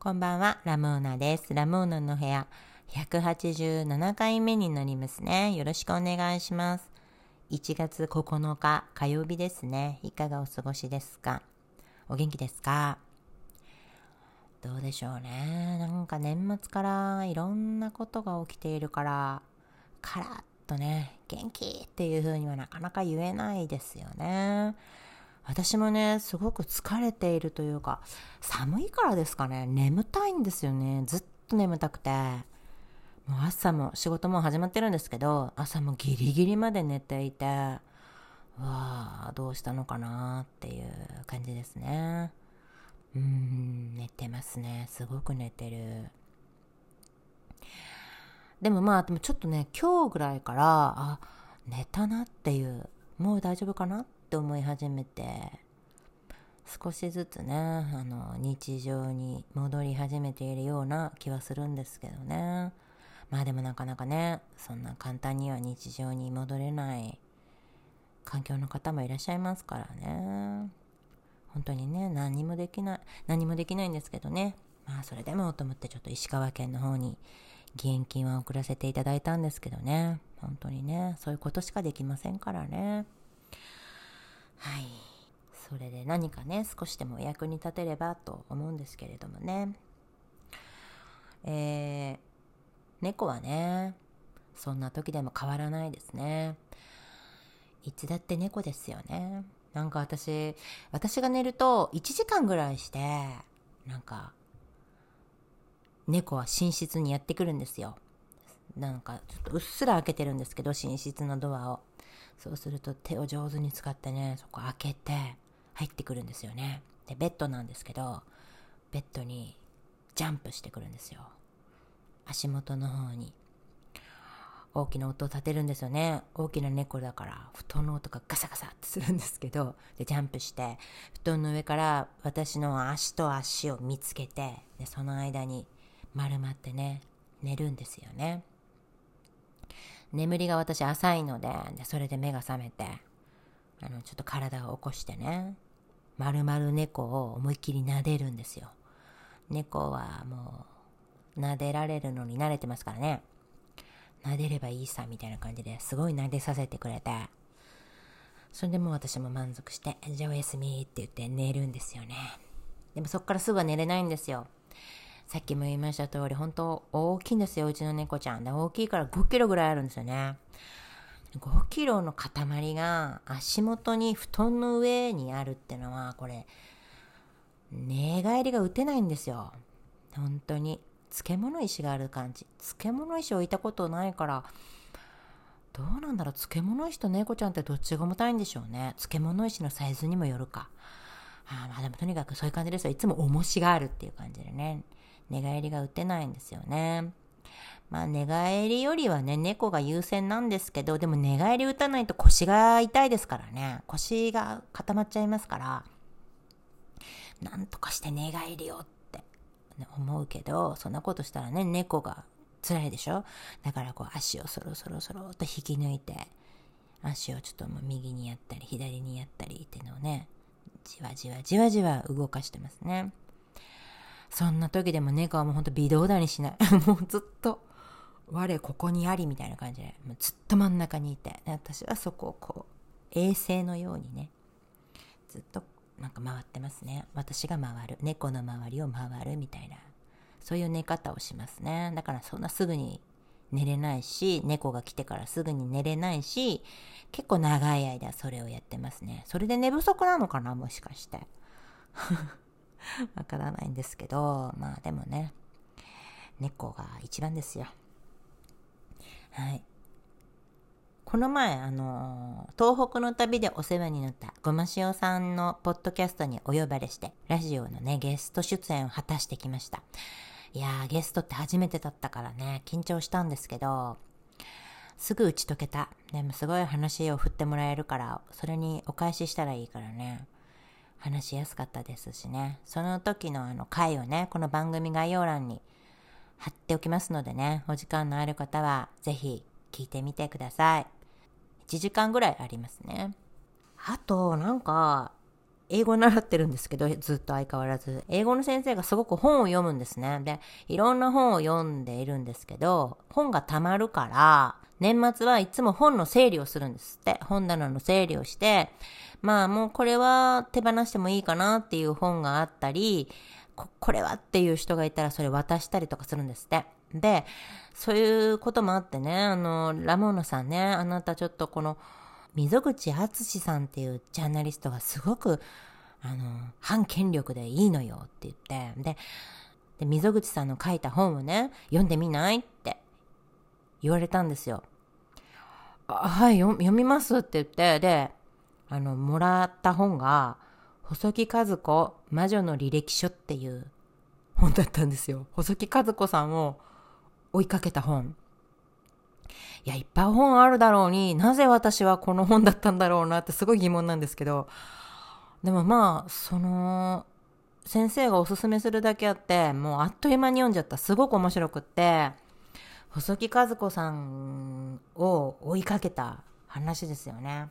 こんばんは、ラムーナです。ラムーナの部屋、187回目になりますね。よろしくお願いします。1月9日火曜日ですね。いかがお過ごしですか？お元気ですか？どうでしょうね。なんか年末からいろんなことが起きているから、カラッとね、元気っていう風にはなかなか言えないですよね。私もね、すごく疲れているというか、寒いからですかね、眠たいんですよね。ずっと眠たくて。もう朝も、仕事も始まってるんですけど、朝もギリギリまで寝ていて、わあ、どうしたのかなっていう感じですね。うーん、寝てますね。すごく寝てる。でもまあ、でもちょっとね、今日ぐらいから、あ、寝たなっていう、もう大丈夫かなって思い始めて少しずつねあの日常に戻り始めているような気はするんですけどね。まあでもなかなかねそんな簡単には日常に戻れない環境の方もいらっしゃいますからね。本当にね何もできない何もできないんですけどね。まあそれでもと思ってちょっと石川県の方に義援金は送らせていただいたんですけどね。本当にねそういうことしかできませんからね。はい。それで何かね、少しでもお役に立てればと思うんですけれどもね。えー、猫はね、そんな時でも変わらないですね。いつだって猫ですよね。なんか私、私が寝ると1時間ぐらいして、なんか、猫は寝室にやってくるんですよ。なんか、ちょっとうっすら開けてるんですけど、寝室のドアを。そうすると手を上手に使ってね、そこ開けて入ってくるんですよね。で、ベッドなんですけど、ベッドにジャンプしてくるんですよ。足元の方に。大きな音を立てるんですよね。大きな猫だから、布団の音がガサガサってするんですけど、で、ジャンプして、布団の上から私の足と足を見つけて、で、その間に丸まってね、寝るんですよね。眠りが私浅いので、でそれで目が覚めて、あの、ちょっと体を起こしてね、丸々猫を思いっきり撫でるんですよ。猫はもう、撫でられるのに慣れてますからね。撫でればいいさ、みたいな感じですごい撫でさせてくれて、それでもう私も満足して、じゃあおやすみって言って寝るんですよね。でもそっからすぐは寝れないんですよ。さっきも言いました通り、本当大きいんですよ、うちの猫ちゃん。で、大きいから5キロぐらいあるんですよね。5キロの塊が足元に布団の上にあるってのは、これ、寝返りが打てないんですよ。本当に。漬物石がある感じ。漬物石置いたことないから、どうなんだろう漬物石と猫ちゃんってどっちが重たいんでしょうね。漬物石のサイズにもよるか。あまあでもとにかくそういう感じですよ。いつも重しがあるっていう感じでね。寝返りが打てないんですよね。まあ寝返りよりはね、猫が優先なんですけど、でも寝返り打たないと腰が痛いですからね。腰が固まっちゃいますから、なんとかして寝返りをって思うけど、そんなことしたらね、猫が辛いでしょ？だからこう足をそろそろそろと引き抜いて、足をちょっともう右にやったり左にやったりっていうのをね、じわじわじわじわ動かしてますね。そんな時でも猫はもうほんと微動だにしない。もうずっと、我ここにありみたいな感じで、もうずっと真ん中にいて、私はそこをこう、衛星のようにね、ずっとなんか回ってますね。私が回る。猫の周りを回るみたいな、そういう寝方をしますね。だからそんなすぐに寝れないし、猫が来てからすぐに寝れないし、結構長い間それをやってますね。それで寝不足なのかな？もしかして。わからないんですけど、まあでもね、猫が一番ですよ。はい。この前、あの、東北の旅でお世話になったごま塩さんのポッドキャストにお呼ばれして、ラジオのね、ゲスト出演を果たしてきました。いやー、ゲストって初めてだったからね、緊張したんですけど、すぐ打ち解けた。でもすごい話を振ってもらえるから、それにお返ししたらいいからね。話しやすかったですしね。その時のあの回をね、この番組概要欄に貼っておきますのでね、お時間のある方はぜひ聞いてみてください。1時間ぐらいありますね。あと、なんか、英語習ってるんですけど、ずっと相変わらず。英語の先生がすごく本を読むんですね。で、いろんな本を読んでいるんですけど、本が溜まるから、年末はいつも本の整理をするんですって。本棚の整理をして、まあもうこれは手放してもいいかなっていう本があったり、ここれはっていう人がいたらそれ渡したりとかするんですって。で、そういうこともあってね、あの、ラモーナさんね、あなたちょっとこの、溝口敦さんっていうジャーナリストがすごく、あの、反権力でいいのよって言って、で、で溝口さんの書いた本をね、読んでみないって言われたんですよ。はい、読みますって言って、で、あの、もらった本が、細木和子魔女の履歴書っていう本だったんですよ。細木和子さんを追いかけた本。いや、いっぱい本あるだろうになぜ私はこの本だったんだろうなってすごい疑問なんですけど、でもまあ、その、先生がおすすめするだけあって、もうあっという間に読んじゃった。すごく面白くって、細木和子さんを追いかけた話ですよね。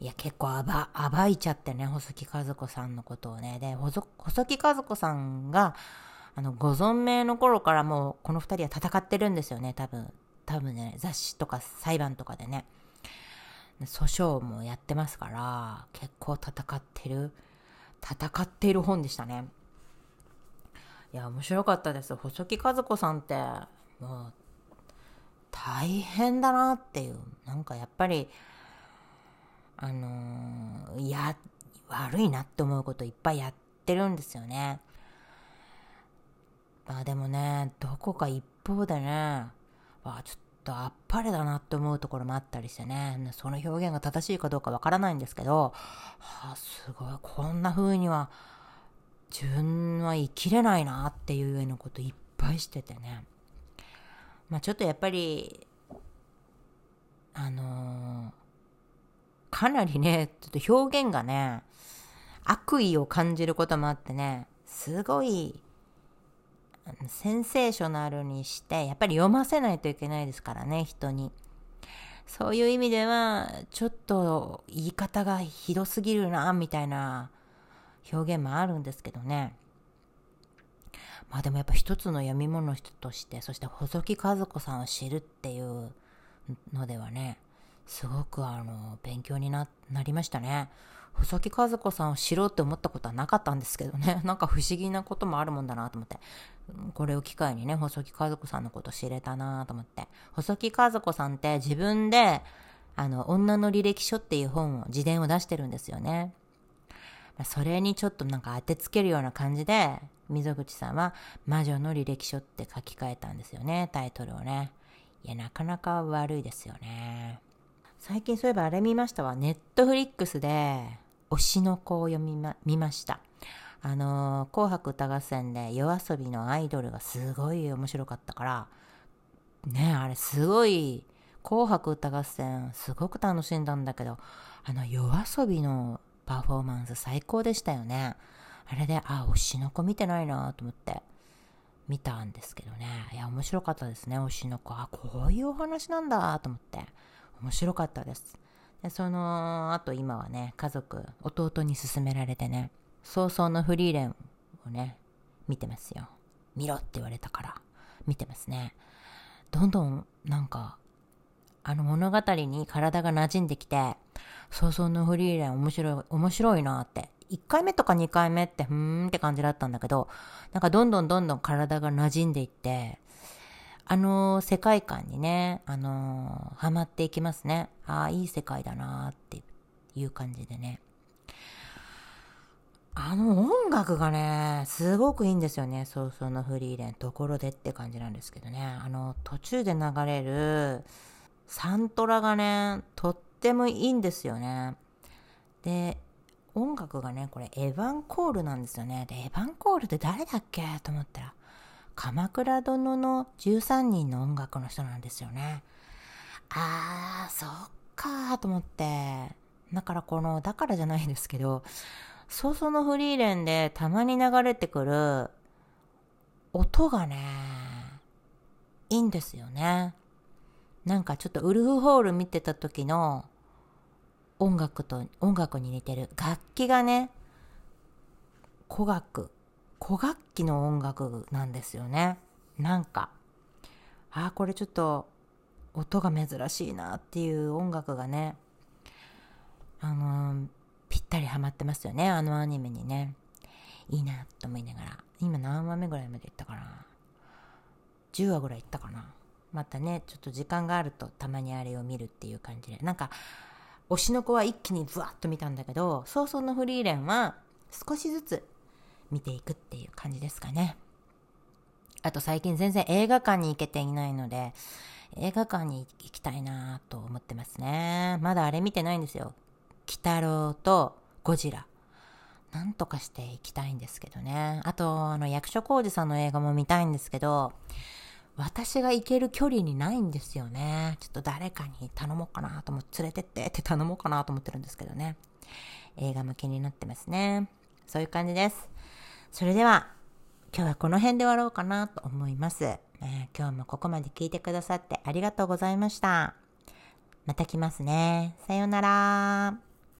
いや、結構暴いちゃってね、細木和子さんのことをね。で、細木和子さんが、あの、ご存命の頃からもう、この二人は戦ってるんですよね、多分。多分ね、雑誌とか裁判とかでね。訴訟もやってますから、結構戦ってる、戦っている本でしたね。いや、面白かったです。細木和子さんって、もう、大変だなっていう。なんかやっぱり、あのー、いや、悪いなって思うこといっぱいやってるんですよね。まあでもね、どこか一方でね、わあ、ちょっとあっぱれだなって思うところもあったりしてね、その表現が正しいかどうかわからないんですけど、はあ、すごい、こんな風には自分は生きれないなっていうようなこといっぱいしててね。まあちょっとやっぱり、あのー、かなりね、ちょっと表現がね、悪意を感じることもあってね、すごいセンセーショナルにして、やっぱり読ませないといけないですからね、人に。そういう意味では、ちょっと言い方がひどすぎるな、みたいな表現もあるんですけどね。まあでもやっぱ一つの読み物人として、そして細木和子さんを知るっていうのではね、すごくあの、勉強になりましたね。細木和子さんを知ろうって思ったことはなかったんですけどね、なんか不思議なこともあるもんだなと思って、これを機会にね、細木和子さんのこと知れたなと思って、細木和子さんって自分で、あの、女の履歴書っていう本を、自伝を出してるんですよね。それにちょっとなんか当てつけるような感じで、溝口さんは魔女の履歴書って書き換えたんですよね、タイトルをね。いや、なかなか悪いですよね。最近そういえばあれ見ましたわ。ネットフリックスで、推しの子を読みま、見ました。あのー、紅白歌合戦で夜遊びのアイドルがすごい面白かったから、ねあれすごい、紅白歌合戦すごく楽しんだんだけど、あの夜遊びのパフォーマンス最高でしたよね。あれで、あ、推しの子見てないなと思って見たんですけどね。いや、面白かったですね、推しの子。あ、こういうお話なんだと思って。面白かったです。その後今はね、家族、弟に勧められてね、早々のフリーレンをね、見てますよ。見ろって言われたから見てますね。どんどんなんか、あの物語に体が馴染んできて、早々のフリーレン面白い、面白いなって。1回目とか2回目って、ふーんって感じだったんだけど、なんかどんどんどんどん体が馴染んでいって、あの世界観にね、あの、ハマっていきますね。ああ、いい世界だなっていう感じでね。あの音楽がね、すごくいいんですよね。早々のフリーレン、ところでって感じなんですけどね。あの、途中で流れるサントラがね、とってもいいんですよね。で、音楽がね、これエヴァンコールなんですよね。で、エヴァンコールって誰だっけ？と思ったら、鎌倉殿の13人の音楽の人なんですよね。あー、そっかーと思って。だからこの、だからじゃないですけど、早々のフリーレンでたまに流れてくる音がね、いいんですよね。なんかちょっとウルフホール見てた時の音楽と音楽に似てる楽器がね古楽古楽器の音楽なんですよね。なんかああこれちょっと音が珍しいなっていう音楽がねあのー、ぴったりハマってますよね。あのアニメにね。いいなと思いながら。今何話目ぐらいまでいったかな？10話ぐらいいったかな？またねちょっと時間があるとたまにあれを見るっていう感じで。なんか推しの子は一気にブワッと見たんだけど早々のフリーレンは少しずつ見ていくっていう感じですかねあと最近全然映画館に行けていないので映画館に行きたいなと思ってますねまだあれ見てないんですよ鬼太郎とゴジラなんとかしていきたいんですけどね。あと、あの、役所広司さんの映画も見たいんですけど、私が行ける距離にないんですよね。ちょっと誰かに頼もうかなと思って、連れてってって頼もうかなと思ってるんですけどね。映画も気になってますね。そういう感じです。それでは、今日はこの辺で終わろうかなと思います。えー、今日もここまで聞いてくださってありがとうございました。また来ますね。さようなら。